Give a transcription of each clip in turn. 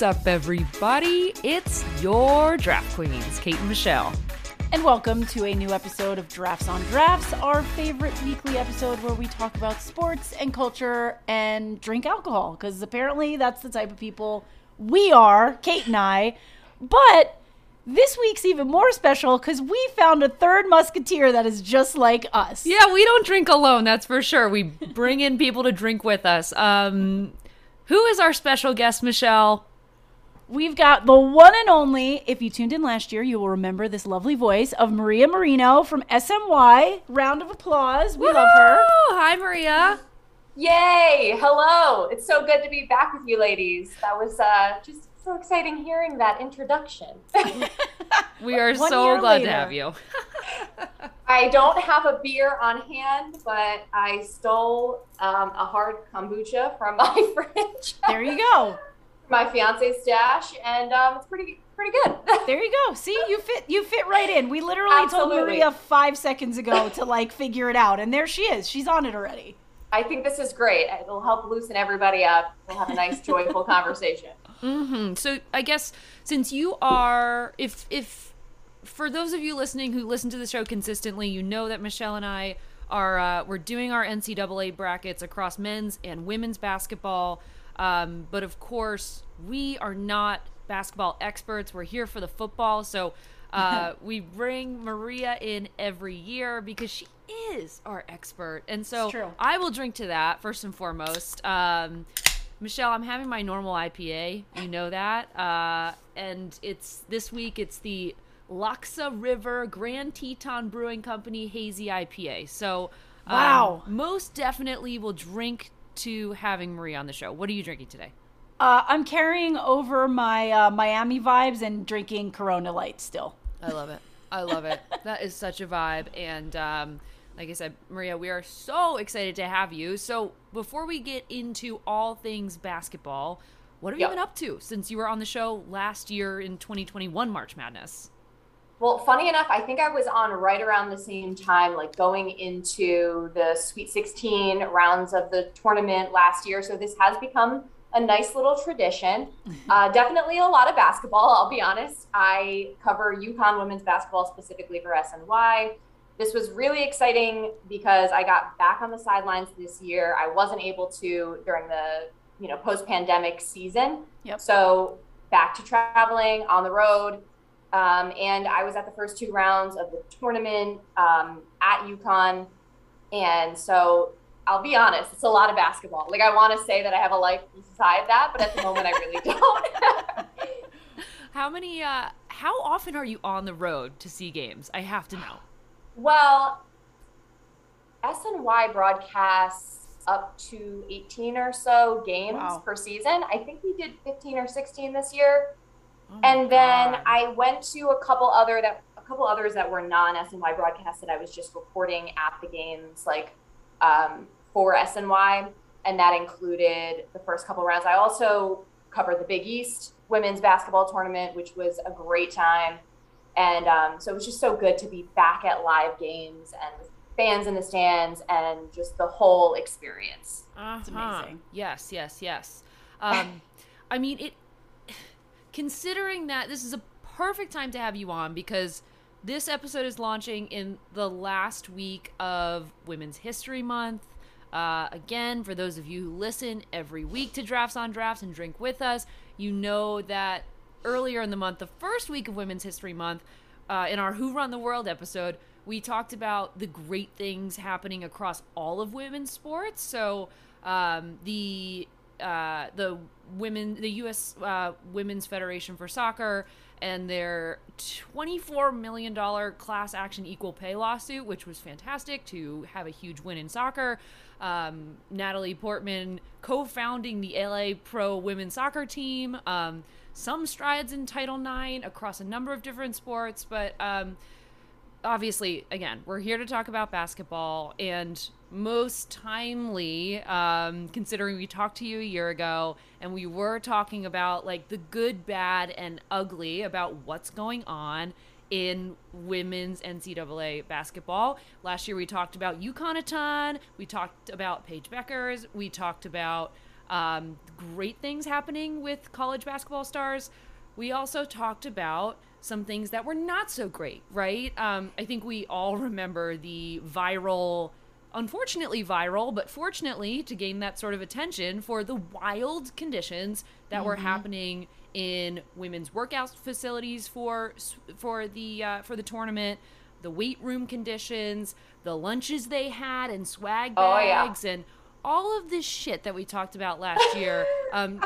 What's up, everybody? It's your draft queens, Kate and Michelle. And welcome to a new episode of Drafts on Drafts, our favorite weekly episode where we talk about sports and culture and drink alcohol, because apparently that's the type of people we are, Kate and I. But this week's even more special because we found a third musketeer that is just like us. Yeah, we don't drink alone, that's for sure. We bring in people to drink with us. Um, who is our special guest, Michelle? We've got the one and only, if you tuned in last year, you will remember this lovely voice of Maria Marino from SNY. Round of applause. We love her. Woo! Hi, Maria. Yay! Hello. It's so good to be back with you ladies. That was uh, just so exciting hearing that introduction. We are so year glad to have you. I don't have a beer on hand, but I stole um, a hard kombucha from my fridge, There you go. My fiance's stash, and um, it's pretty pretty good. There you go. See, you fit you fit right in. We literally told Maria five seconds ago to like figure it out, and there she is. She's on it already. I think this is great. It'll help loosen everybody up. We'll have a nice, joyful conversation. hmm So I guess since you are, if if for those of you listening who listen to the show consistently, you know that Michelle and I are uh, we're doing our NCAA brackets across men's and women's basketball. Um, but of course, we are not basketball experts. We're here for the football, so. Uh, we bring Maria in every year because she is our expert, and so I will drink to that first and foremost. Um, Michelle, I'm having my normal IPA. You know that. Uh, and it's this week. It's the Loxa River Grand Teton Brewing Company Hazy IPA. So, um, Wow. most definitely will drink to having Maria on the show. What are you drinking today? Uh, I'm carrying over my uh, Miami vibes and drinking Corona Light still. I love it. I love it. that is such a vibe. And um, like I said, Maria, we are so excited to have you. So before we get into all things basketball, what have Yep. you been up to since you were on the show last year in 2021 March Madness? Well, funny enough, I think I was on right around the same time, like going into the Sweet 16 rounds of the tournament last year. So this has become a nice little tradition. Uh, definitely a lot of basketball, I'll be honest. I cover UConn women's basketball specifically for SNY. This was really exciting because I got back on the sidelines this year. I wasn't able to during the you know post-pandemic season. Yep. So back to traveling on the road. Um, and I was at the first two rounds of the tournament um, at UConn. And so I'll be honest, it's a lot of basketball. Like I want to say that I have a life beside that, but at the moment I really don't. How many, uh, how often are you on the road to see games? I have to know. well, SNY broadcasts up to 18 or so games Wow. per season. I think we did 15 or 16 this year. Oh and then God. I went to a couple other that a couple others that were non SNY broadcasts that I was just reporting at the games like um, for SNY, and that included the first couple rounds. I also covered the Big East women's basketball tournament, which was a great time, and um, so it was just so good to be back at live games and fans in the stands and just the whole experience. It's amazing. Yes, yes, yes. Um, I mean, it. Considering that this is a perfect time to have you on because this episode is launching in the last week of Women's History Month. Uh, again, for those of you who listen every week to Drafts on Drafts and drink with us, you know that earlier in the month, the first week of Women's History Month, uh, in our Who Run the World episode, we talked about the great things happening across all of women's sports. So um, the uh, the women, the U.S. Uh, Women's Federation for Soccer, and their twenty-four million dollar class action equal pay lawsuit, which was fantastic to have a huge win in soccer. Um, Natalie Portman co-founding the LA Pro Women's Soccer team. Um, some strides in Title IX across a number of different sports, but um, obviously, again, we're here to talk about basketball, and most timely, um, considering we talked to you a year ago, and we were talking about like the good, bad, and ugly about what's going on in women's NCAA basketball. Last year, we talked about UConn a ton. We talked about Paige Bueckers. We talked about um, great things happening with college basketball stars. We also talked about some things that were not so great, right? Um, I think we all remember the viral, unfortunately viral, but fortunately to gain that sort of attention for the wild conditions that mm-hmm. were happening in women's workout facilities for for the uh, for the tournament, the weight room conditions, the lunches they had, and swag bags, oh, yeah. and all of this shit that we talked about last year. Um,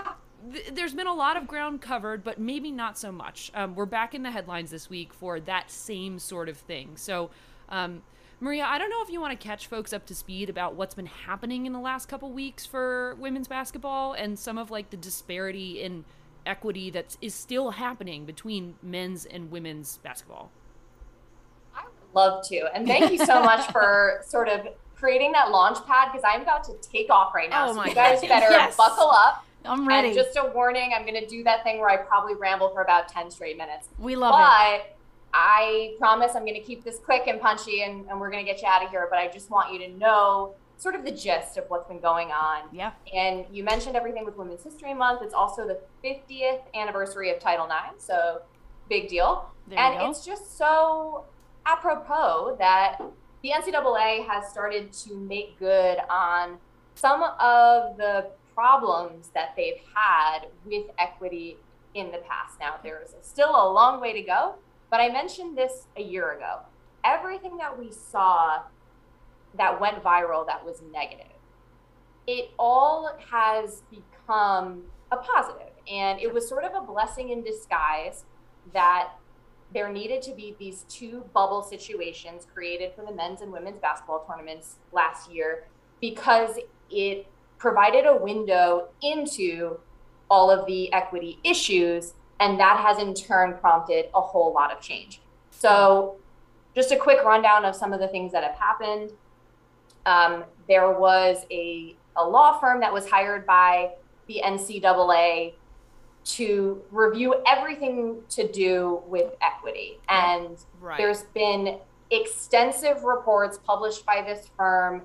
th- there's been a lot of ground covered, but maybe not so much. Um, we're back in the headlines this week for that same sort of thing. So, um, Maria, I don't know if you want to catch folks up to speed about what's been happening in the last couple weeks for women's basketball and some of like the disparity in equity that is still happening between men's and women's basketball. I would love to. And thank you so much for sort of creating that launch pad because I'm about to take off right now. Oh so you guys better yes. buckle up. I'm ready. And just a warning, I'm going to do that thing where I probably ramble for about 10 straight minutes. We love it. but it. I promise I'm going to keep this quick and punchy and, and we're going to get you out of here. But I just want you to know sort of the gist of what's been going on. Yeah. And you mentioned everything with Women's History Month. It's also the 50th anniversary of Title IX. So big deal. There and it's just so apropos that the NCAA has started to make good on some of the problems that they've had with equity in the past. Now, there's still a long way to go, but I mentioned this a year ago. Everything that we saw that went viral that was negative, it all has become a positive. And it was sort of a blessing in disguise that there needed to be these two bubble situations created for the men's and women's basketball tournaments last year because it provided a window into all of the equity issues. And that has in turn prompted a whole lot of change. So, just a quick rundown of some of the things that have happened. Um, there was a, a law firm that was hired by the NCAA to review everything to do with equity. And right. there's been extensive reports published by this firm.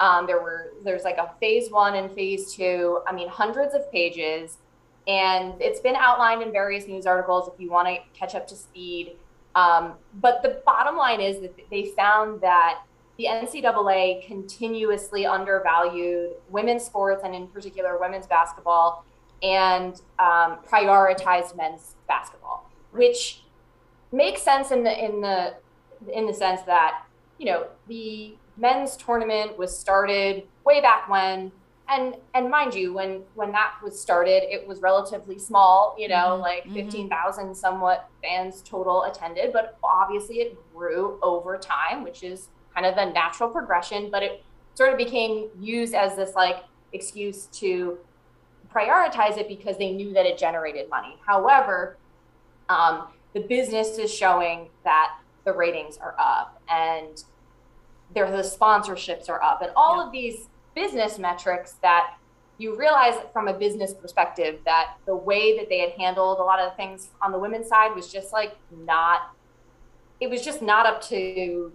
Um, there were there's like a phase one and phase two. I mean, hundreds of pages, and it's been outlined in various news articles. If you want to catch up to speed, um, but the bottom line is that they found that the NCAA continuously undervalued women's sports and in particular women's basketball and um, prioritized men's basketball, which makes sense in the in the in the sense that you know the men's tournament was started way back when and and mind you when when that was started it was relatively small you know mm-hmm. like mm-hmm. 15,000 somewhat fans total attended but obviously it grew over time which is kind of the natural progression but it sort of became used as this like excuse to prioritize it because they knew that it generated money. However, um, the business is showing that the ratings are up and there the sponsorships are up and all yeah. of these business metrics that you realize from a business perspective that the way that they had handled a lot of things on the women's side was just like not it was just not up to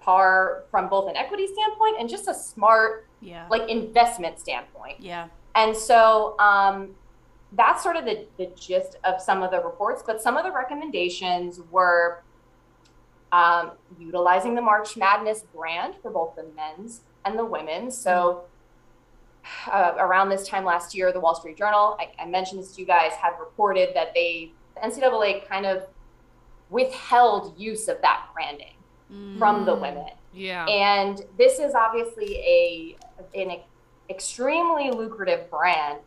par from both an equity standpoint and just a smart yeah. like investment standpoint. Yeah. And so um, that's sort of the, the gist of some of the reports. But some of the recommendations were um, utilizing the March Madness brand for both the men's and the women's. So uh, around this time last year, the Wall Street Journal, I, I mentioned this to you guys, had reported that they, the NCAA kind of withheld use of that branding mm. from the women. Yeah. And this is obviously a an extremely lucrative brand.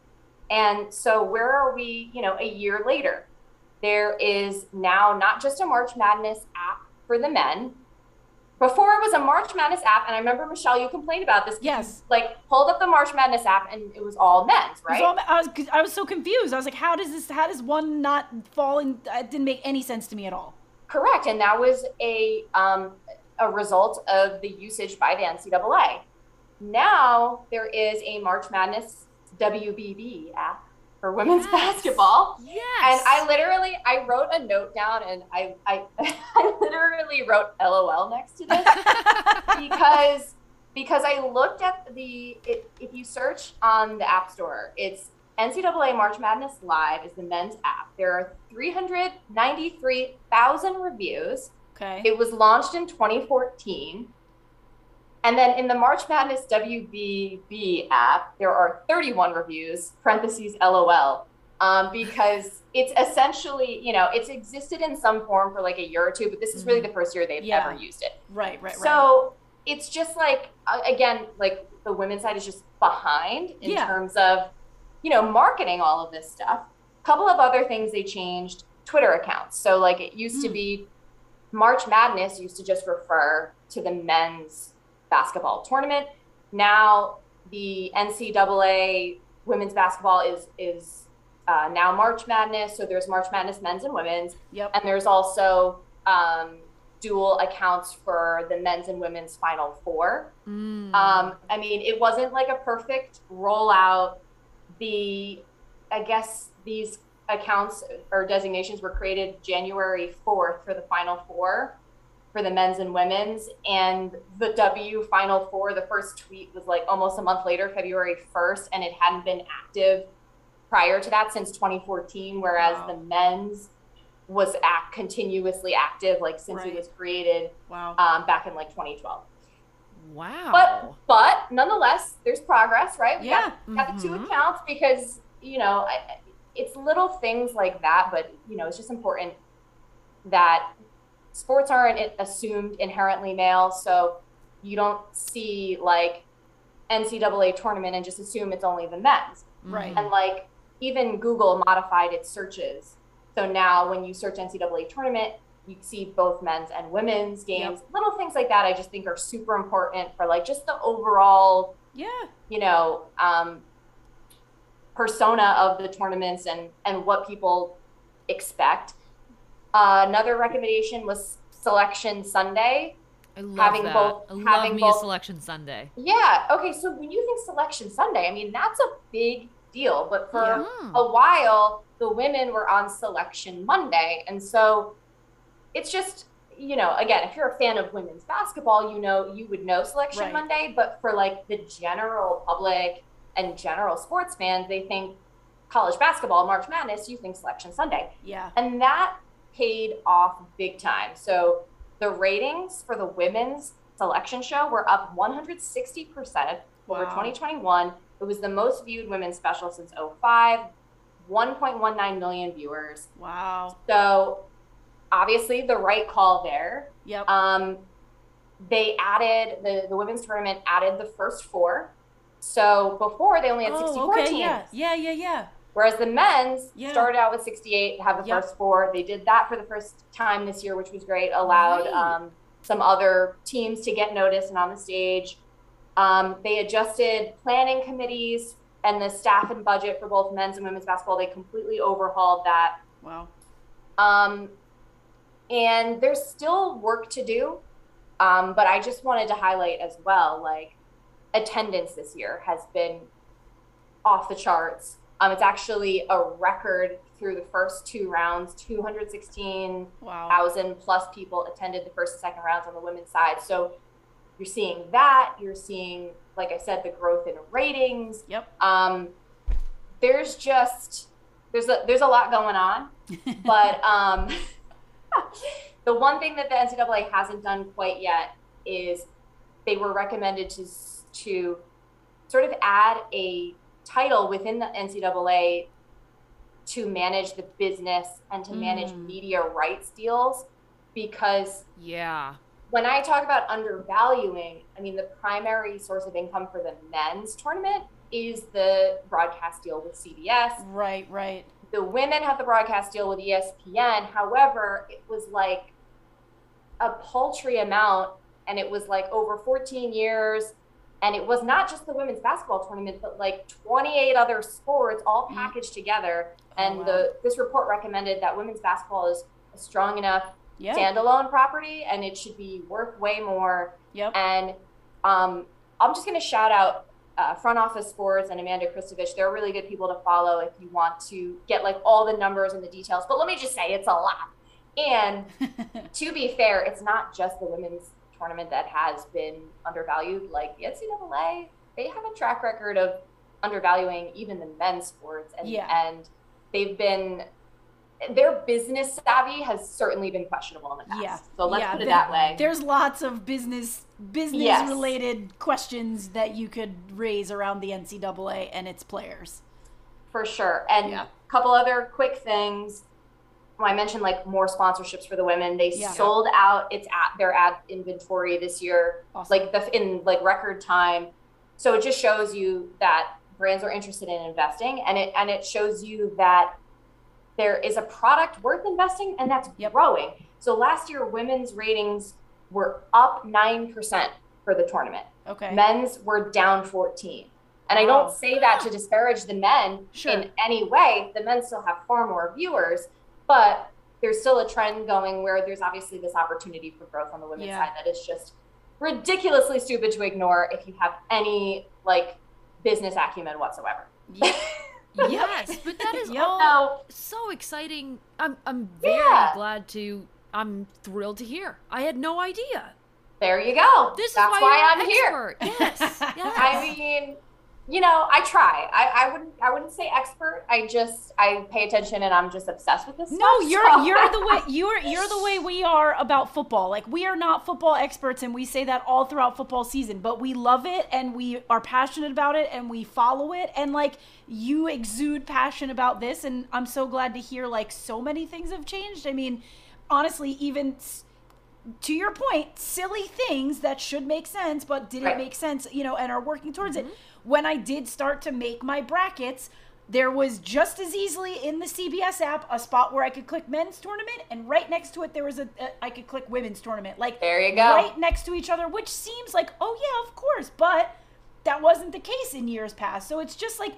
And so where are we, you know, a year later? There is now not just a March Madness app for the men. Before it was a March Madness app, and I remember Michelle, you complained about this. Yes. Like pulled up the March Madness app, and it was all men's, right? All, I was I was so confused. I was like, how does this? How does one not fall in? It didn't make any sense to me at all. Correct, and that was a um, a result of the usage by the NCAA. Now there is a March Madness WBB app for women's yes. basketball. Yes. And I literally I wrote a note down and I I, I literally wrote LOL next to this because because I looked at the it, if you search on the App Store, it's NCAA March Madness Live is the men's app. There are 393,000 reviews. Okay. It was launched in 2014. And then in the March Madness WBB app, there are 31 reviews, parentheses LOL, um, because it's essentially, you know, it's existed in some form for like a year or two, but this is really the first year they've Yeah. ever used it. right, right, right. So it's just like uh, again, like the women's side is just behind in Yeah. terms of you know marketing all of this stuff. A couple of other things they changed: Twitter accounts. So like it used to Hmm. be March Madness used to just refer to the men's basketball tournament. Now the NCAA women's basketball is is uh, now March Madness. So there's March Madness men's and women's yep. and there's also um, dual accounts for the men's and women's final four. Mm. Um, I mean, it wasn't like a perfect rollout. The, I guess these accounts or designations were created January 4th for the final four for the men's and women's. And the W final four, the first tweet was like almost a month later, February 1st, and it hadn't been active prior to that since 2014, whereas Wow. the men's was act continuously active like since Right. it was created Wow. um, back in like 2012. wow. But but nonetheless, there's progress, right? We Yeah. got, got the two Mhm. accounts because you know I, it's little things like that, but you know it's just important that sports aren't assumed inherently male, so you don't see like NCAA tournament and just assume it's only the men's. Right. And like even Google modified its searches. So now when you search NCAA tournament, you see both men's and women's games. Little things like that I just think are super important for like just the overall, yeah. you know, um, persona of the tournaments and and what people expect. Uh, another recommendation was Selection Sunday. I love having that. both- I having me both- a selection Sunday. Yeah. Okay. So when you think Selection Sunday, I mean that's a big deal. But for Yeah. Mm. a while, the women were on Selection Monday, and so it's just you know again, if you're a fan of women's basketball, you know you would know Selection Right. Monday. But for like the general public and general sports fans, they think college basketball, March Madness, you think Selection Sunday. Yeah. And that paid off big time. So the ratings for the women's selection show were up 160% over 2021. It was the most viewed women's special since 05, 1.19 million viewers. Wow. So obviously the right call there. Yep. Um, they added the, the women's tournament added the first four. So before they only had 64 oh, okay. teams. Yeah. Yeah. Yeah. Yeah. Whereas the men's Yeah. started out with 68, have the Yep. first four. They did that for the first time this year, which was great. Allowed Right. um, some other teams to get noticed and on the stage. Um, they adjusted planning committees and the staff and budget for both men's and women's basketball. They completely overhauled that. Wow. Um, and there's still work to do. Um, but I just wanted to highlight as well, like attendance this year has been off the charts. Um, it's actually a record through the first two rounds. 216,000 Wow. plus people attended the first and second rounds on the women's side. So you're seeing that. You're seeing, like I said, the growth in ratings. Yep. Um, there's just there's a there's a lot going on, but um, the one thing that the NCAA hasn't done quite yet is they were recommended to to sort of add a title within the NCAA to manage the business and to manage Mm. media rights deals because Yeah. When I talk about undervaluing, I mean the primary source of income for the men's tournament is the broadcast deal with CBS. right. Right. The women have the broadcast deal with ESPN. However, it was like a paltry amount and it was like over 14 years and it was not just the women's basketball tournament but like 28 other sports all Mm. packaged together Oh, and wow. the this report recommended that women's basketball is a strong enough Yeah. standalone property and it should be worth way more. Yep. And um, I'm just going to shout out uh, Front Office Sports and Amanda Christovich. They're really good people to follow if you want to get like all the numbers and the details. But let me just say, it's a lot. And to be fair, it's not just the women's tournament that has been undervalued, like the NCAA, they have a track record of undervaluing even the men's sports, and Yeah. and they've been their business savvy has certainly been questionable in the past. Yeah. So let's Yeah, put it the- that way. There's lots of business business Yes. related questions that you could raise around the NCAA and its players. For sure. And Yeah. a couple other quick things. I mentioned like more sponsorships for the women. They Yeah. sold out its at their ad inventory this year, Awesome. like the in like record time. So it just shows you that brands are interested in investing, and it and it shows you that there is a product worth investing, and that's Yep. growing. So last year, women's ratings were up nine percent for the tournament. Okay. Men's were down 14. And I don't say that to disparage the men Sure. in any way. The men still have far more viewers, but there's still a trend going where there's obviously this opportunity for growth on the women's Yeah. side that is just ridiculously stupid to ignore if you have any like business acumen whatsoever. Yeah. Yes, but that is Yep. all So exciting. I'm I'm very Yeah. glad to. I'm thrilled to hear. I had no idea. there you go. This That's is why, why, I'm you're here. Yes. yes. I mean, you know, I try. I, I wouldn't I wouldn't say expert. I just I pay attention and I'm just obsessed with this. No, stuff, you're so- you're the way you're you're the way we are about football. Like we are not football experts and we say that all throughout football season, but we love it and we are passionate about it and we follow it and like you exude passion about this and I'm so glad to hear like so many things have changed. I mean, honestly, even to your point, silly things that should make sense but didn't Right. make sense, you know, and are working towards it. Mm-hmm. When I did start to make my brackets, there was just as easily in the CBS app a spot where I could click men's tournament, and right next to it there was a, a I could click women's tournament. Like There you go. right next to each other, which seems like oh yeah, of course, but that wasn't the case in years past. So it's just like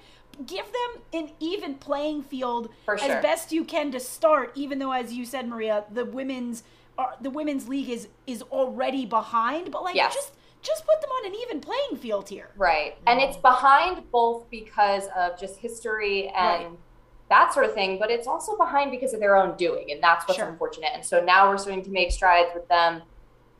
give them an even playing field For as best you can to start. Even though, as you said, Maria, the women's uh, the women's league is is already behind, but like Yes. just just put them on an even playing field here. Right. And it's behind both because of just history and Right. that sort of thing, but it's also behind because of their own doing. And that's what's Sure. unfortunate. And so now we're starting to make strides with them,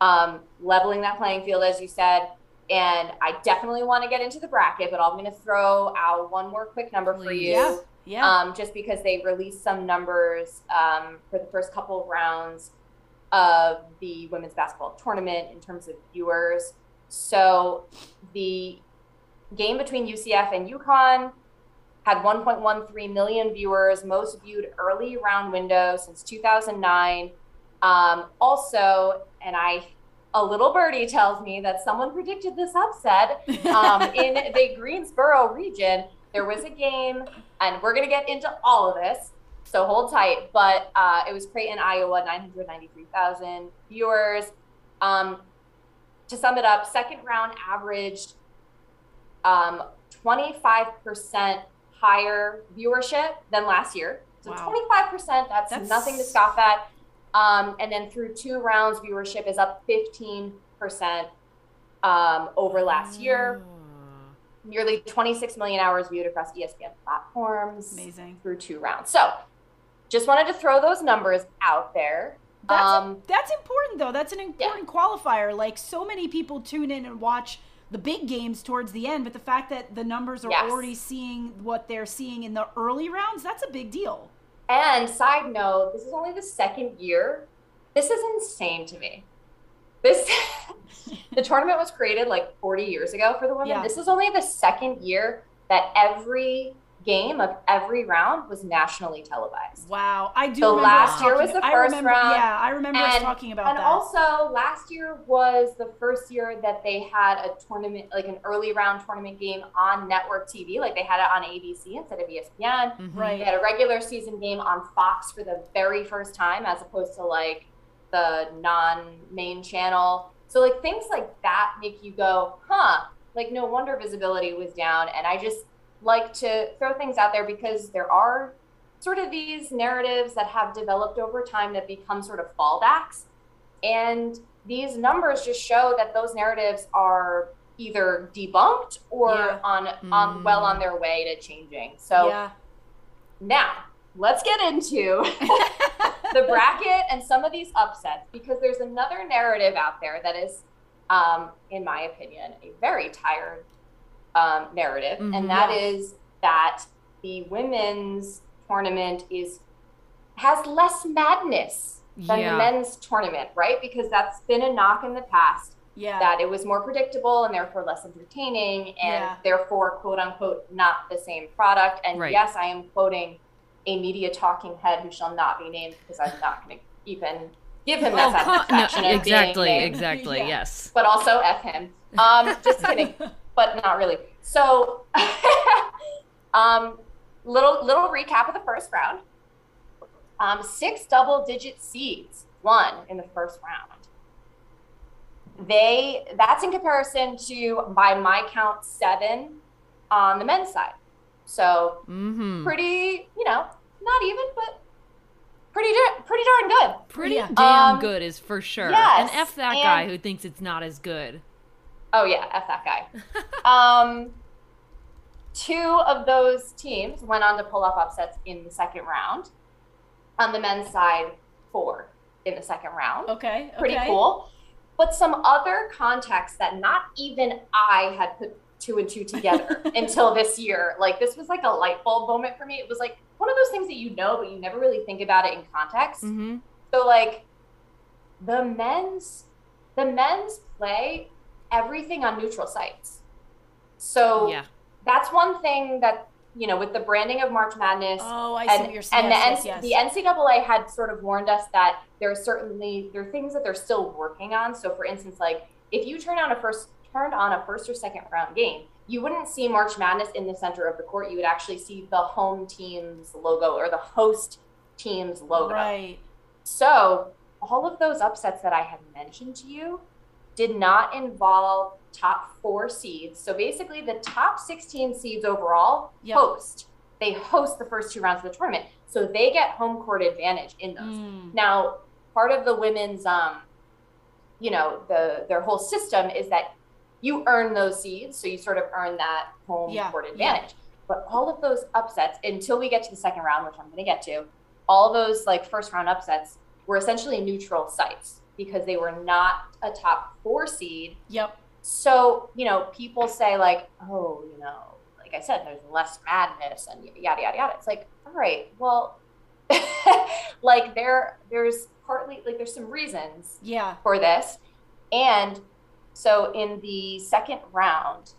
um, leveling that playing field, as you said. And I definitely want to get into the bracket, but I'm going to throw out one more quick number for you. Yeah. Yeah. Um, just because they released some numbers um, for the first couple of rounds of the women's basketball tournament in terms of viewers. So the game between UCF and UConn had 1.13 million viewers, most viewed early round window since 2009. Um, also, and I, a little birdie tells me that someone predicted this upset um, in the Greensboro region. There was a game, and we're going to get into all of this. So hold tight. But uh, it was Creighton, Iowa, 993,000 viewers. Um, to sum it up, second round averaged um, 25% higher viewership than last year. So Wow. 25%, that's, That's- nothing to scoff at. Um, and then through two rounds, viewership is up 15% um, over last year. Nearly 26 million hours viewed across ESPN platforms Amazing. through two rounds. So just wanted to throw those numbers out there. That's Um, that's important though. That's an important qualifier. Like so many people tune in and watch the big games towards the end, but the fact that the numbers are Yes. already seeing what they're seeing in the early rounds, that's a big deal. And side note, this is only the second year. This is insane to me. This the tournament was created like 40 years ago for the women. Yeah. This is only the second year that every game of every round was nationally televised. Wow, I do. So last year was the first remember, round, Yeah, I remember us talking about and that. also last year was the first year that they had a tournament, like an early round tournament game on network TV. Like they had it on ABC instead of ESPN. Mhm. right. They had a regular season game on Fox for the very first time, as opposed to like the non-main channel. So like things like that make you go, huh? Like no wonder visibility was down. And I just like to throw things out there because there are sort of these narratives that have developed over time that become sort of fallbacks. And these numbers just show that those narratives are either debunked or Yeah. on on well Mm. on their way to changing. So yeah. now let's get into the bracket and some of these upsets because there's another narrative out there that is um, in my opinion, a very tired um, narrative, Mhm. and that Yeah. is that the women's tournament is has less madness than Yeah. the men's tournament, right? Because that's been a knock in the past Yeah. that it was more predictable and therefore less entertaining and Yeah. therefore quote unquote not the same product. And Right. yes, I am quoting a media talking head who shall not be named because I'm not going to even give him that Oh, no, satisfaction being exactly, exactly. Yes. but also F him. Um, just kidding, but not really. So, um, little little recap of the first round. Um, six double digit seeds won in the first round. They that's in comparison to by my count seven on the men's side. So Mm-hmm. pretty, you know, not even, but pretty pretty darn good. Pretty Yeah. damn Um, good is for sure. yes, and F that and- guy who thinks it's not as good. Oh yeah, f that guy. um, two of those teams went on to pull off upsets in the second round. On the men's side, four in the second round. okay. Pretty okay. cool. But some other context that not even I had put two and two together until this year. Like this was like a light bulb moment for me. It was like one of those things that you know, but you never really think about it in context. Mm-hmm. So like the men's the men's play everything on neutral sites. So Yeah. that's one thing that you know with the branding of March Madness Oh, I see and, what you're saying. and Yes, the, yes, N- yes. the NCAA had sort of warned us that there are certainly there are things that they're still working on. So for instance, like if you turn on a first turned on a first or second round game, you wouldn't see March Madness in the center of the court. You would actually see the home team's logo or the host team's logo. Right. So, all of those upsets that I have mentioned to you did not involve top four seeds. So, basically, the top 16 seeds overall Yep. host. They host the first two rounds of the tournament. So, they get home court advantage in those. Mm. Now, part of the women's, um, you know, the their whole system is that you earn those seeds, so you sort of earn that home Yeah, court yeah. advantage. But all of those upsets, until we get to the second round, which I'm going to get to, all those like first round upsets were essentially neutral sites because they were not a top four seed. Yep. So you know, people say like, oh, you know, like I said, there's less madness and yada yada yada. It's like, all right, well, like there there's partly like there's some reasons Yeah. for this. And so in the second round,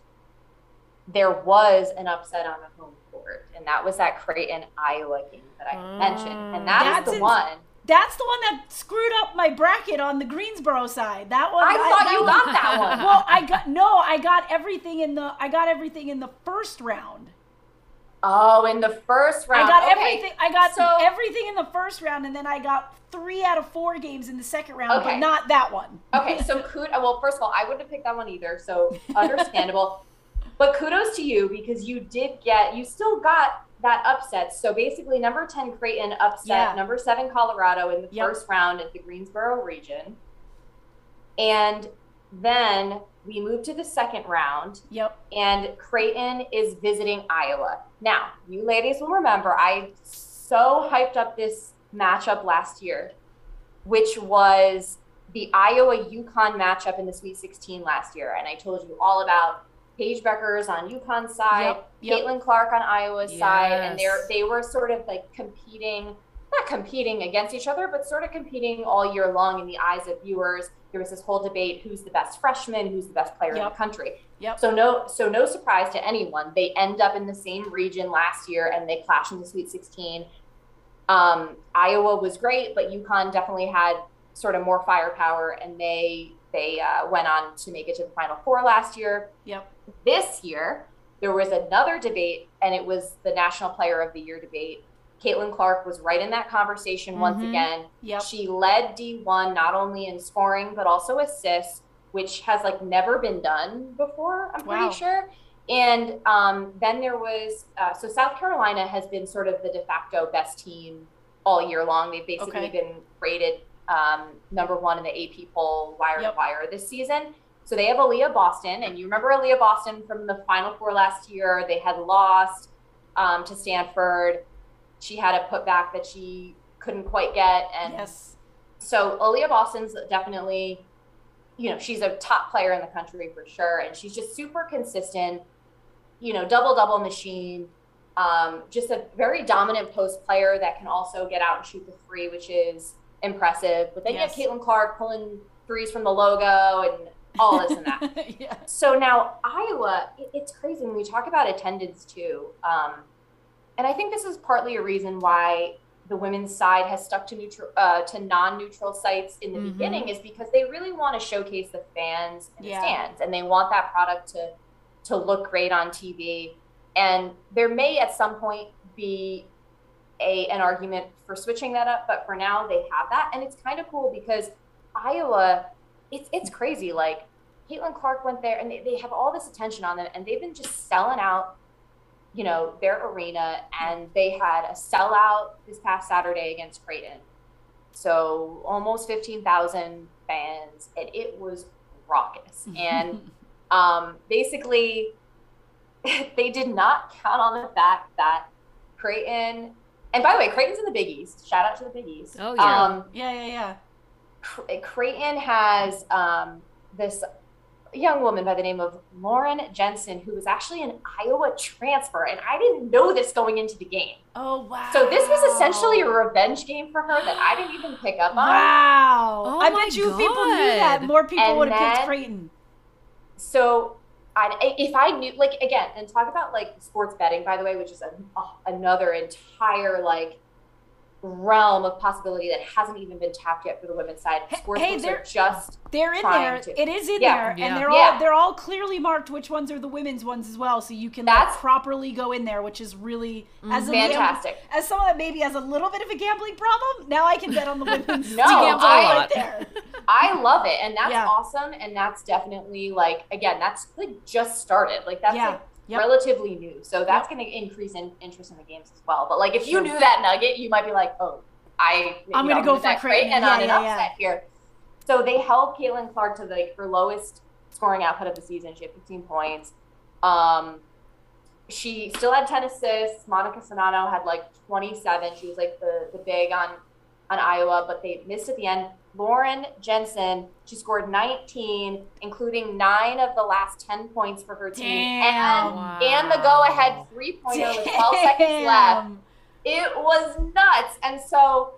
there was an upset on the home court, and that was that Creighton Iowa game that I mentioned. And that is mm. That's the in- one. That's the one that screwed up my bracket on the Greensboro side. That one. I thought that you got that one. Well, I got no. I got everything in the. I got everything in the first round. Oh, in the first round. I got okay. everything. I got so- everything in the first round, and then I got three out of four games in the second round, but Okay. not that one. Okay, so kud- well, first of all, I wouldn't have picked that one either, so understandable. but kudos to you because you did get, you still got that upsets. So basically, number 10 Creighton upset Yeah. number seven Colorado in the Yep. first round at the Greensboro region. And then we move to the second round, Yep. and Creighton is visiting Iowa. Now, you ladies will remember I so hyped up this matchup last year, which was the Iowa UConn matchup in the Sweet 16 last year. And I told you all about Paige Bueckers on UConn's side, Yep, yep. Caitlin Clark on Iowa's side, and they're they were sort of like competing, not competing against each other, but sort of competing all year long in the eyes of viewers. There was this whole debate: who's the best freshman, who's the best player in the country. Yep. So no, so no surprise to anyone. They end up in the same region last year, and they clash in the Sweet 16. Um, Iowa was great, but UConn definitely had sort of more firepower, and they they uh, went on to make it to the Final Four last year. Yep. This year, there was another debate, and it was the National Player of the Year debate. Caitlin Clark was right in that conversation once Mhm. again. Yep. She led D1 not only in scoring but also assists, which has like never been done before. I'm pretty sure. And um, then there was uh, so South Carolina has been sort of the de facto best team all year long. They've basically Okay. been rated um, number one in the AP poll wire Yep. to wire this season. So they have Aliyah Boston, and you remember Aliyah Boston from the Final Four last year. They had lost um, to Stanford. She had a putback that she couldn't quite get, and Yes. so Aliyah Boston's definitely you know, she's a top player in the country for sure. And she's just super consistent, you know, double double machine. Um, just a very dominant post player that can also get out and shoot the three, which is impressive. But then Yes. you have Caitlin Clark pulling threes from the logo and all this and that. yeah. So now Iowa, it, it's crazy when we talk about attendance too. Um, and I think this is partly a reason why the women's side has stuck to neutral uh, to non-neutral sites in the Mhm. beginning is because they really want to showcase the fans in Yeah. the stands and they want that product to to look great on TV. And there may at some point be a an argument for switching that up, but for now they have that, and it's kind of cool because Iowa, it's it's crazy. Like Caitlin Clark went there, and they, they have all this attention on them, and they've been just selling out, you know, their arena, and they had a sellout this past Saturday against Creighton, so almost fifteen thousand fans, and it was raucous, and um, basically they did not count on the fact that Creighton. And by the way, Creighton's in the Big East. Shout out to the Big East. Oh, yeah. Um, Yeah, yeah, yeah. Cre- Creighton has um, this young woman by the name of Lauren Jensen, who was actually an Iowa transfer, and I didn't know this going into the game. Oh wow. So this was essentially a revenge game for her that I didn't even pick up on. Wow. Oh I my bet you if people knew that, more people And would have picked Creighton. So I, if I knew, like again, and talk about like sports betting, by the way, which is a, another entire like realm of possibility that hasn't even been tapped yet for the women's side. Hey- Sports hey, they're- are just They're in there. to. It is in Yeah. there, Yeah. and they're Yeah. all they're all clearly marked which ones are the women's ones as well, so you can like, properly go in there, which is really mm-hmm. as a fantastic. as someone that maybe has a little bit of a gambling problem. Now I can bet on the women's. No, team gamble a I- right there. I love it, and that's Yeah. awesome, and that's definitely like again, that's like just started. Like that's Yeah. like Yep. relatively new, so that's going to increase in interest in the games as well. But like if you knew that nugget, you might be like, oh, I I'm gonna go with for that Creighton. and Yeah, on an yeah, yeah. upset here. So they held Caitlin Clark to like her lowest scoring output of the season. She had 15 points. Um, she still had 10 assists. Monika Czinano had like 27. She was like the the big on on Iowa, but they missed at the end. Lauren Jensen, she scored 19, including nine of the last 10 points for her team, Damn. and and the go-ahead three-pointer with 12 seconds left. It was nuts, and so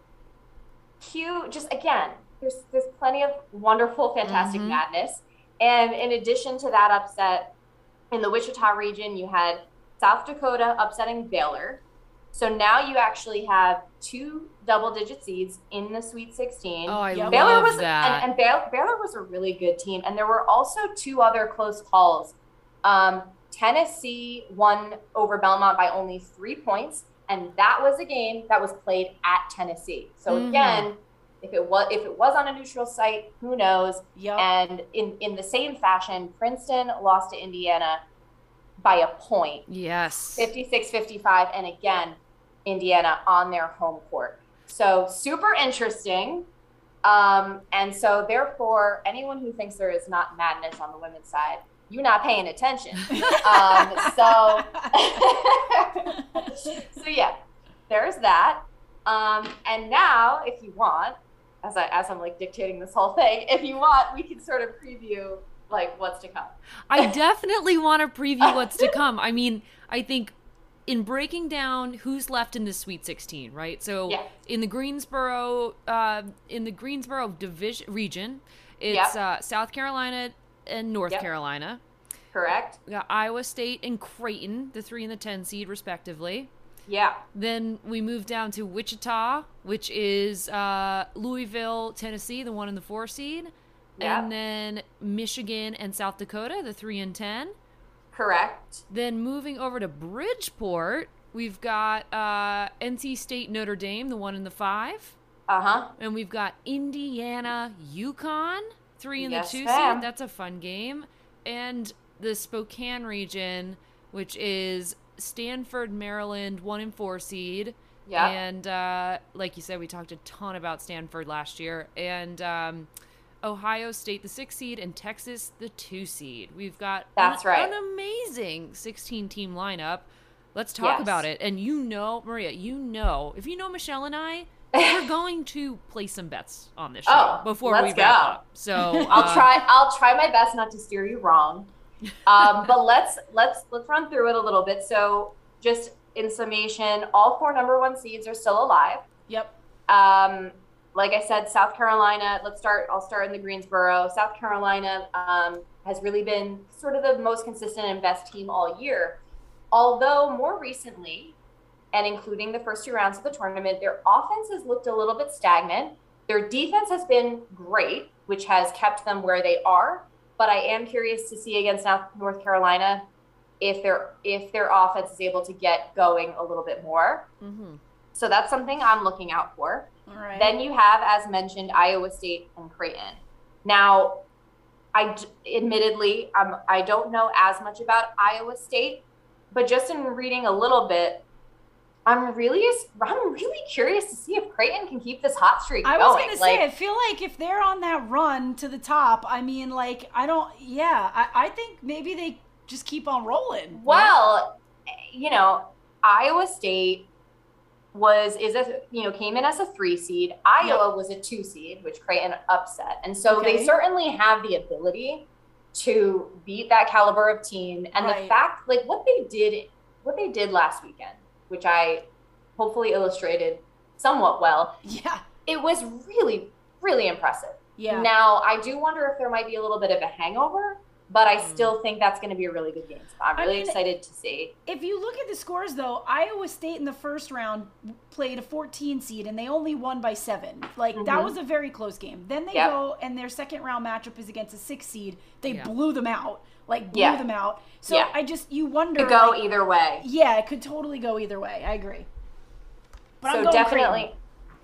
Q just again. There's there's plenty of wonderful, fantastic Mhm. madness, and in addition to that upset in the Wichita region, you had South Dakota upsetting Baylor. So now you actually have two double-digit seeds in the Sweet 16. Oh, I Yeah. love was that. and, and Baylor, Baylor was a really good team, and there were also two other close calls. Um, Tennessee won over Belmont by only three points, and that was a game that was played at Tennessee. So Mhm. again, if it was if it was on a neutral site, who knows? Yep. And in in the same fashion, Princeton lost to Indiana by a point, yes. 56-55, and again, Indiana on their home court. So super interesting. Um, and so therefore, anyone who thinks there is not madness on the women's side, you're not paying attention. um, so, so yeah, there's that. Um, and now, if you want, as I as I'm like dictating this whole thing, if you want, we can sort of preview like what's to come. I definitely want to preview what's to come. I mean, I think in breaking down who's left in the Sweet 16, right? So Yeah. in the Greensboro, uh, in the Greensboro division region, it's uh, South Carolina and North Yep. Carolina. Correct? We got Iowa State and Creighton, the three and the ten seed, respectively. Yeah. Then we move down to Wichita, which is uh, Louisville, Tennessee, the one and the four seed. Yeah. And then Michigan and South Dakota, the three and ten. Correct. Then moving over to Bridgeport, we've got uh, NC State Notre Dame, the one and the five. Uh huh. And we've got Indiana UConn, three and Yes, the two ma'am. seed. That's a fun game. And the Spokane region, which is Stanford, Maryland, one and four seed. Yeah. And uh, like you said, we talked a ton about Stanford last year. And um, Ohio State, the six seed, and Texas, the two seed. We've got That's an, right. an amazing 16 team lineup. Let's talk Yes. about it. And you know, Maria, you know, if you know Michelle and I, we're going to place some bets on this show Oh, before we wrap go. up. So I'll uh, try. I'll try my best not to steer you wrong. Um, but let's let's let's run through it a little bit. So, just in summation, all four number one seeds are still alive. Yep. Um, like I said, South Carolina. Let's start. I'll start in the Greensboro. South Carolina um, has really been sort of the most consistent and best team all year. Although more recently, and including the first two rounds of the tournament, their offense has looked a little bit stagnant. Their defense has been great, which has kept them where they are. But I am curious to see against North Carolina if their if their offense is able to get going a little bit more. Mm-hmm. So that's something I'm looking out for. Right. Then you have, as mentioned, Iowa State and Creighton. Now, I admittedly, um, I don't know as much about Iowa State, but just in reading a little bit, I'm really, I'm really curious to see if Creighton can keep this hot streak I was gonna say, I feel like if they're on that run to the top, I mean, like, I don't, yeah, I, I think maybe they just keep on rolling. well, you know, Iowa State was is a you know came in as a three seed. Iowa was a two seed, which Creighton upset, and so Okay. they certainly have the ability to beat that caliber of team. And the fact, like what they did, what they did last weekend, which I hopefully illustrated somewhat well, Yeah, it was really really impressive. yeah. Now I do wonder if there might be a little bit of a hangover. But I Mm. still think that's going to be a really good game. So I'm I really mean, excited to see. if you look at the scores, though, Iowa State in the first round played a 14 seed and they only won by seven. Like, that Mhm. was a very close game. Then they Yep. go and their second round matchup is against a six seed. They Yeah. blew them out. Like, blew Yeah. them out. So Yeah. I just, you wonder. Could go like, either way. yeah, it could totally go either way. I agree. But so I'm going definitely,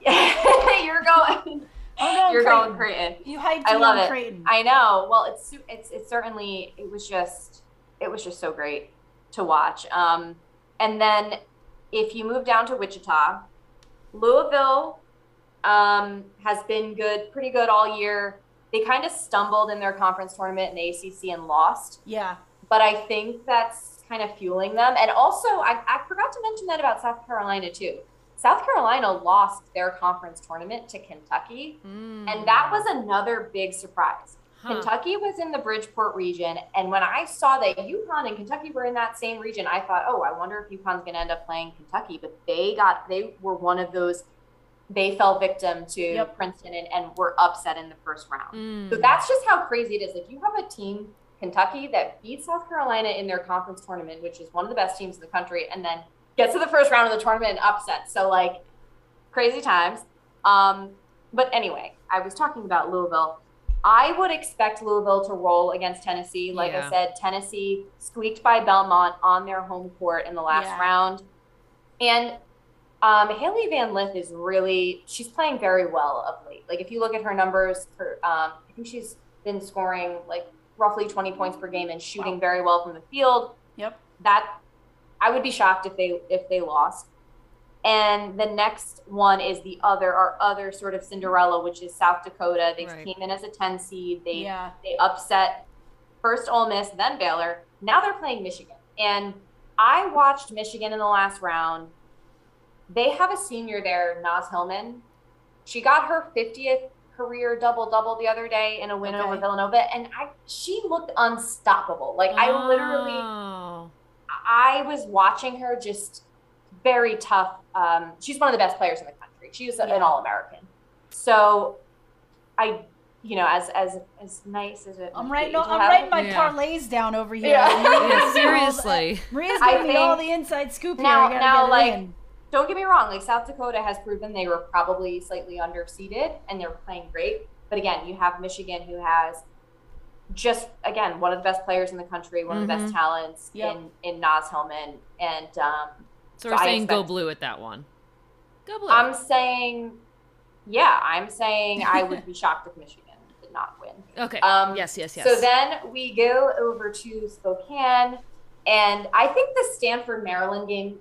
you're going. I'm going You're Creighton. going Creighton. You hyped I love it. Creighton. I know. Well, it's it's it's certainly it was just it was just so great to watch. Um, and then if you move down to Wichita, Louisville um, has been good, pretty good all year. They kind of stumbled in their conference tournament in the ACC and lost, yeah. but I think that's kind of fueling them. And also, I, I forgot to mention that about South Carolina too. South Carolina lost their conference tournament to Kentucky, Mm. and that was another big surprise. Huh. Kentucky was in the Bridgeport region, and when I saw that UConn and Kentucky were in that same region, I thought, oh, I wonder if UConn's going to end up playing Kentucky. But they got they were one of those. They fell victim to Yep. Princeton and, and were upset in the first round. Mm. So that's just how crazy it is. Like you have a team, Kentucky, that beat South Carolina in their conference tournament, which is one of the best teams in the country, and then gets to the first round of the tournament and upsets. So like crazy times. Um, but anyway, I was talking about Louisville. I would expect Louisville to roll against Tennessee. Like Yeah. I said, Tennessee squeaked by Belmont on their home court in the last Yeah. round. And um, Hailey Van Lith is really, she's playing very well of late. Like if you look at her numbers, her, um, I think she's been scoring like roughly 20 points per game and shooting Wow. very well from the field. Yep. That I would be shocked if they if they lost. And the next one is the other our other sort of Cinderella, which is South Dakota. They Right. came in as a 10 seed. They Yeah. they upset first Ole Miss, then Baylor. Now they're playing Michigan. And I watched Michigan in the last round. They have a senior there, Naz Hillmon. She got her 50th career double double the other day in a win Okay. over Villanova, and I she looked unstoppable. Like I literally Oh. I was watching her just very tough. Um, she's one of the best players in the country. She's a- Yeah. an All American. So I, you know, as as as nice as it. I'm would writing, be all, to I'm writing my Yeah. parlays down over here. Yeah. Yeah, giving me all the- seriously. Maria's I giving me all the inside scoop. Now- I gotta now, like- in. Don't get me wrong. Like South Dakota has proven they were probably slightly underseeded, and they're playing great. But again, you have Michigan, who has just again one of the best players in the country, one of the best Mhm. talents Yep. in in Naz Hillmon, and um, So we're So I saying go blue at that one. Go blue. I'm saying, yeah, I'm saying I would be shocked if Michigan did not win. okay. Um, yes, yes, yes. So then we go over to Spokane, and I think the Stanford Maryland game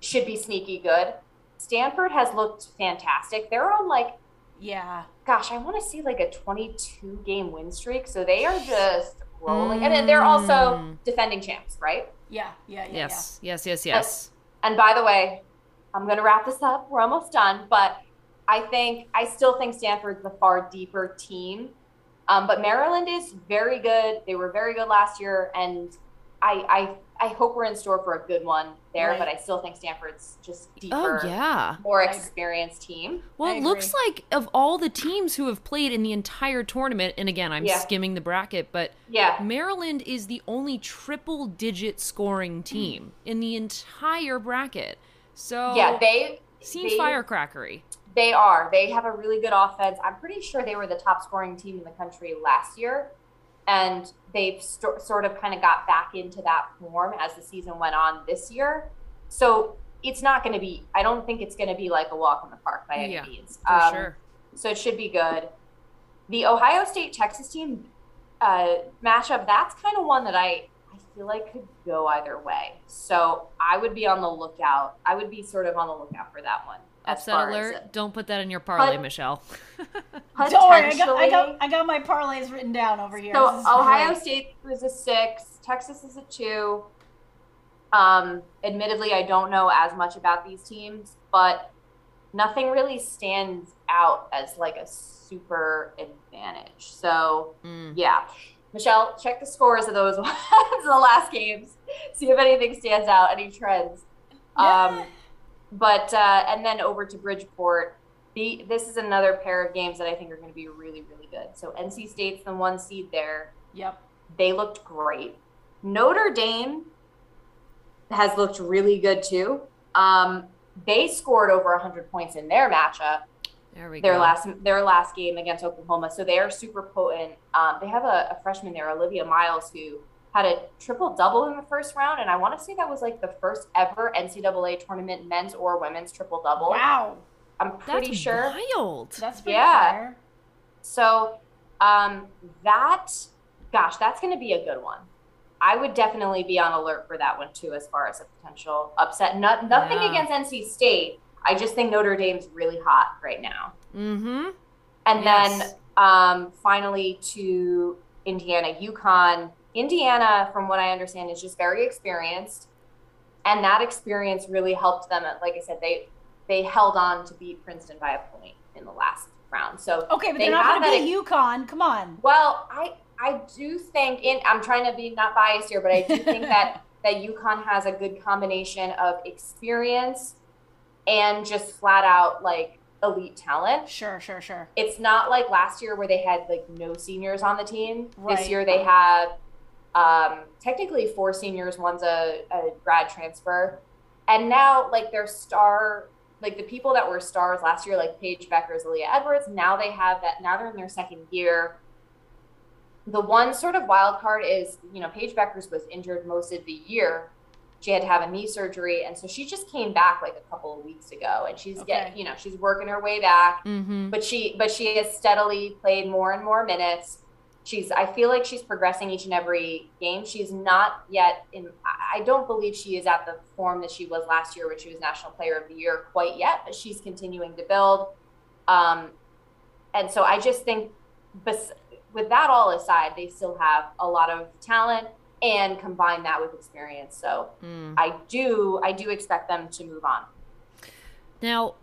should be sneaky good. Stanford has looked fantastic. They're on like, Yeah. Gosh, I want to see like a 22 game win streak. So they are just rolling, and then they're also Mm. defending champs, right? Yeah. Yeah. Yeah. yes, yes, yes, yes. And by the way, I'm going to wrap this up. We're almost done, but I think I still think Stanford's the far deeper team. Um, but Maryland is very good. They were very good last year, and I I, I hope we're in store for a good one there. Right. But I still think Stanford's just oh, deeper, Oh yeah. more experienced team. Well, it looks like of all the teams who have played in the entire tournament, and again, I'm Yeah. skimming the bracket, but Yeah, Maryland is the only triple digit scoring hmm. team in the entire bracket. So yeah, they seems they, firecrackery. They are. They have a really good offense. I'm pretty sure they were the top scoring team in the country last year. And they've st- sort of kind of got back into that form as the season went on this year. So it's not going to be, I don't think it's going to be like a walk in the park by any Yeah, means. For Um, sure. So it should be good. The Ohio State Texas team uh, matchup, that's kind of one that I, I feel like could go either way. So I would be on the lookout. I would be sort of on the lookout for that one. As Upset alert. Don't put that in your parlay, But- Michelle. Don't worry, I got, I got I got my parlays written down over here. So Ohio great. State was a six, Texas is a two. Um, admittedly, I don't know as much about these teams, but nothing really stands out as like a super advantage. So Mm. yeah, Michelle, check the scores of those ones, the last games, see if anything stands out, any trends. Um, Yeah. But uh, and then over to Bridgeport. The, this is another pair of games that I think are going to be really, really good. So NC State's the one seed there. Yep. They looked great. Notre Dame has looked really good too. Um, they scored over 100 points in their matchup, There we their go. last their last game against Oklahoma. So they are super potent. Um, they have a, a freshman there, Olivia Miles, who had a triple double in the first round, and I want to say that was like the first ever NCAA tournament men's or women's triple double. Wow. I'm pretty That's sure. wild. That's pretty Yeah. fire. So um, that, gosh, that's going to be a good one. I would definitely be on alert for that one too, as far as a potential upset. Not, nothing Yeah. against NC State. I just think Notre Dame's really hot right now. Mm-hmm. And Yes. then um, finally to Indiana, UConn. Indiana, from what I understand, is just very experienced, and that experience really helped them. Uh, like I said, they they held on to beat Princeton by a point in the last round. So Okay, but They they're not going to beat UConn. Come on. well, I I do think in I'm trying to be not biased here, but I do think that that UConn has a good combination of experience and just flat out like elite talent. Sure, sure, sure. It's not like last year where they had like no seniors on the team. Right. This year they have um, technically four seniors, one's a, a grad transfer, and now like their star like the people that were stars last year, like Paige Bueckers, Leah Edwards, now they have that. Now they're in their second year. The one sort of wild card is, you know, Paige Bueckers was injured most of the year. She had to have a knee surgery, and so she just came back like a couple of weeks ago, and she's Okay. get, you know, she's working her way back. Mm-hmm. But she, but she has steadily played more and more minutes. She's, I feel like she's progressing each and every game. She's not yet in. I don't believe she is at the form that she was last year, when she was National Player of the Year, quite yet. But she's continuing to build. Um, and so I just think, bes- with that all aside, they still have a lot of talent and combine that with experience. So Mm. I do, I do expect them to move on. Now,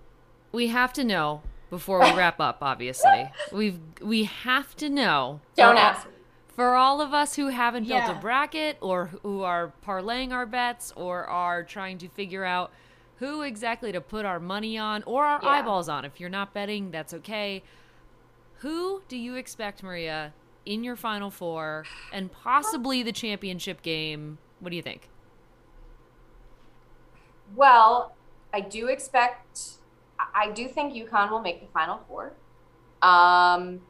we have to know before we wrap up. Obviously, we've we have to know. Don't for all- ask. For all of us who haven't built Yeah. a bracket or who are parlaying our bets or are trying to figure out who exactly to put our money on or our Yeah. eyeballs on. If you're not betting, that's okay. Who do you expect, Maria, in your final four and possibly the championship game? What do you think? Well, I do expect. I do think UConn will make the Final Four. Um,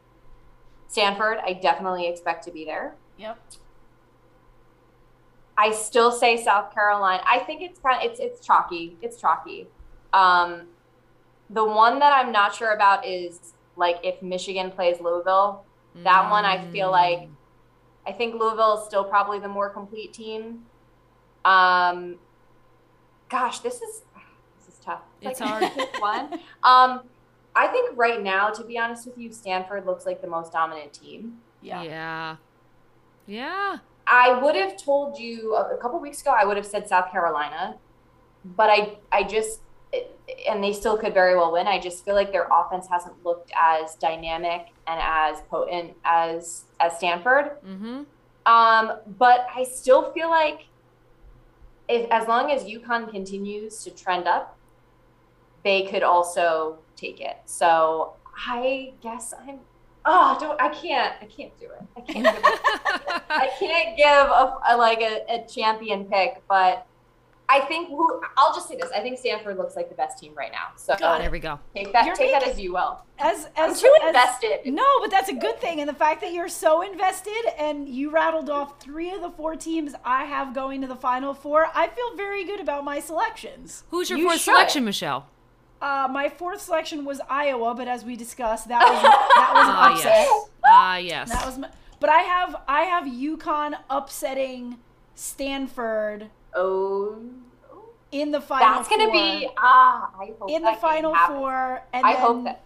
Stanford, I definitely expect to be there. Yep. I still say South Carolina. I think it's kind. of It's it's chalky. It's chalky. Um, the one that I'm not sure about is like if Michigan plays Louisville. That one I feel like I think Louisville is still probably the more complete team. Um, gosh, this is this is tough. It's like, hard. pick one. Um, I think right now, to be honest with you, Stanford looks like the most dominant team. Yeah. Yeah. Yeah. I would have told you a, a couple weeks ago. I would have said South Carolina, but I I just and they still could very well win. I just feel like their offense hasn't looked as dynamic and as potent as as Stanford. Mm-hmm. Um, but I still feel like if as long as UConn continues to trend up, they could also take it. So I guess I'm. Oh, don't I can't I can't do it. I can't. Give a, I can't give a, a like a, a champion pick, but I think who I'll just say this. I think Stanford looks like the best team right now. So there we go. Take that You're take that as you will. As I'm as too as- invested. No, but that's a good thing. And the fact that you're so invested and you rattled off three of the four teams I have going to the final four, I feel very good about my selections. Who's your You fourth should. selection, Michelle? Uh, my fourth selection was Iowa, but as we discussed, that was that was an Ah, upset. yes. Ah, yes. That was my, but I have I have UConn upsetting Stanford Oh, in the final. that's gonna four. be ah. I hope in that the final happens. four, and I then hope that.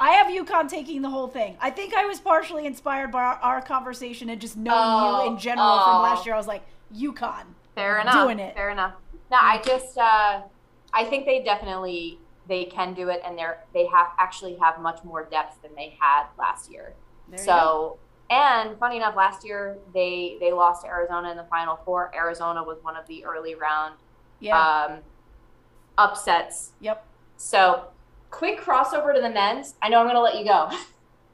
I have UConn taking the whole thing. I think I was partially inspired by our, our conversation and just knowing Oh, you in general from oh. last year. I was like, UConn. Fair enough. doing it. Fair enough. No, I just uh, I think they definitely they can do it, and they're they have actually have much more depth than they had last year. There so, and funny enough, last year they they lost to Arizona in the Final Four. Arizona was one of the early round yeah, um, upsets. yep. So, quick crossover to the men's. I know I'm going to let you go.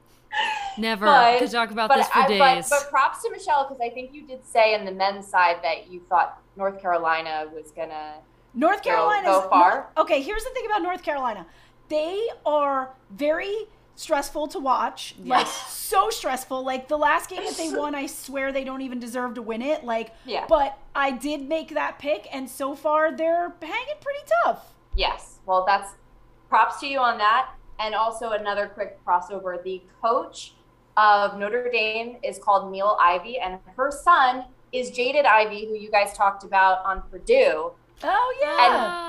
Never. but- Could talk about but, this for I, but, days. but props to Michelle because I think you did say in the men's side that you thought North Carolina was gonna North Carolina go far. Okay, here's the thing about North Carolina. They are very stressful to watch. Like Yes. so stressful. Like the last game that they won, I swear they don't even deserve to win it. Like Yeah. but I did make that pick and so far they're hanging pretty tough. Yes. Well, that's props to you on that. And also another quick crossover. The coach of Notre Dame is called Niele Ivey, and her son is Jaden Ivey, who you guys talked about on Purdue. Oh yeah.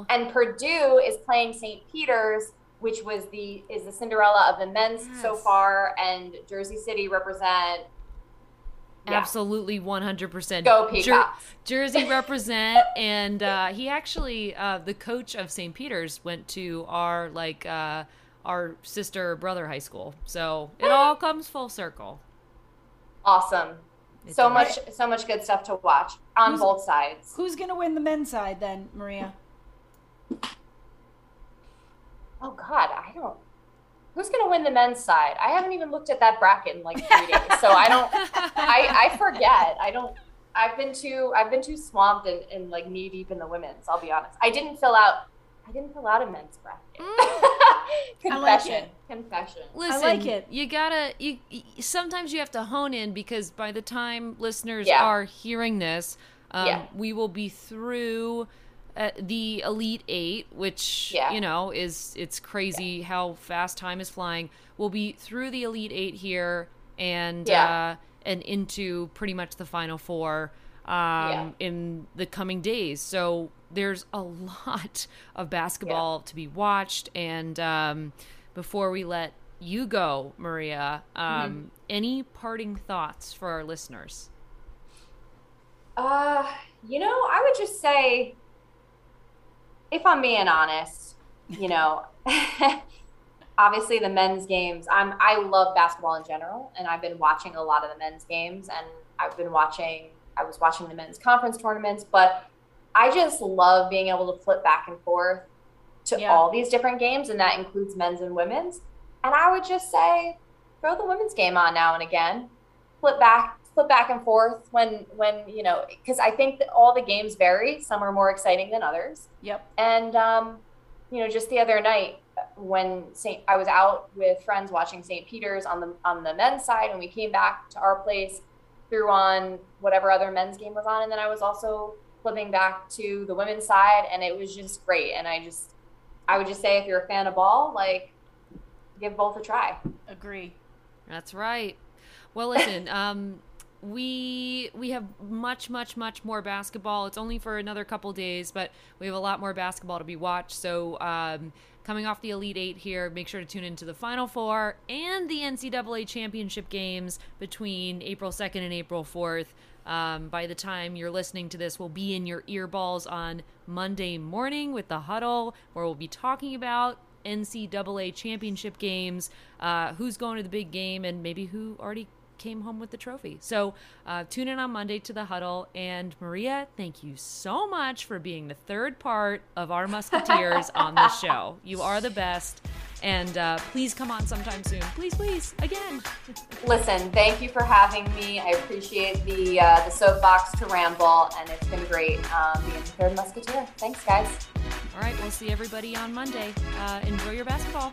oh. And Purdue is playing St. Peter's, which was the is the Cinderella of the men's so far, and Jersey City represent. Yeah. Absolutely 100%. Go Jer- Jersey represent, and uh, he actually, uh, the coach of St. Peter's, went to our like uh, our sister brother high school. So it all comes full circle. Awesome. It so much, so much good stuff to watch on Who's- both sides. Who's gonna win the men's side then, Maria? Oh God, I don't. Who's gonna win the men's side? I haven't even looked at that bracket in like three days, so I don't. I I forget. I don't. I've been too. I've been too swamped and, and like knee deep in the women's. I'll be honest. I didn't fill out. I didn't fill out a men's bracket. I like Confession. it. Confession. Listen, like it. You gotta. You, you sometimes you have to hone in because by the time listeners Yeah. are hearing this, um, Yeah. we will be through uh, the elite eight, which Yeah. you know is it's crazy how fast time is flying. We'll be through the elite eight here and Yeah. uh, and into pretty much the final four um, Yeah. in the coming days. So there's a lot of basketball to be watched. And um, before we let you go, Maria, um, Mm-hmm. any parting thoughts for our listeners? Uh, you know, I would just say, if I'm being honest, you know, obviously the men's games. I'm I love basketball in general, and I've been watching a lot of the men's games, and I've been watching. I was watching the men's conference tournaments, but I just love being able to flip back and forth to Yeah. all these different games, and that includes men's and women's. And I would just say, throw the women's game on now and again flip back flip back and forth when when you know because i think that all the games vary some are more exciting than others Yep. and um you know just the other night when st i was out with friends watching st peter's on the on the men's side and we came back to our place threw on whatever other men's game was on and then i was also flipping back to the women's side and it was just great and i just i would just say if you're a fan of ball like give both a try Agree. That's right. Well, listen, um, we we have much, much, much more basketball. It's only for another couple days, but we have a lot more basketball to be watched. So, um, coming off the Elite Eight here, make sure to tune into the Final Four and the NCAA championship games between April 2nd and April 4th. Um, by the time you're listening to this, we'll be in your earballs on Monday morning with the huddle, where we'll be talking about NCAA championship games, uh, who's going to the big game, and maybe who already came home with the trophy. So uh, tune in on Monday to the huddle. And Maria, thank you so much for being the third part of our Musketeers on the show. You are the best. And uh, please come on sometime soon. Please, please, again. Listen, thank you for having me. I appreciate the uh, the soapbox to ramble, and it's been great um, being the third musketeer. Thanks, guys. All right, we'll see everybody on Monday. Uh, enjoy your basketball.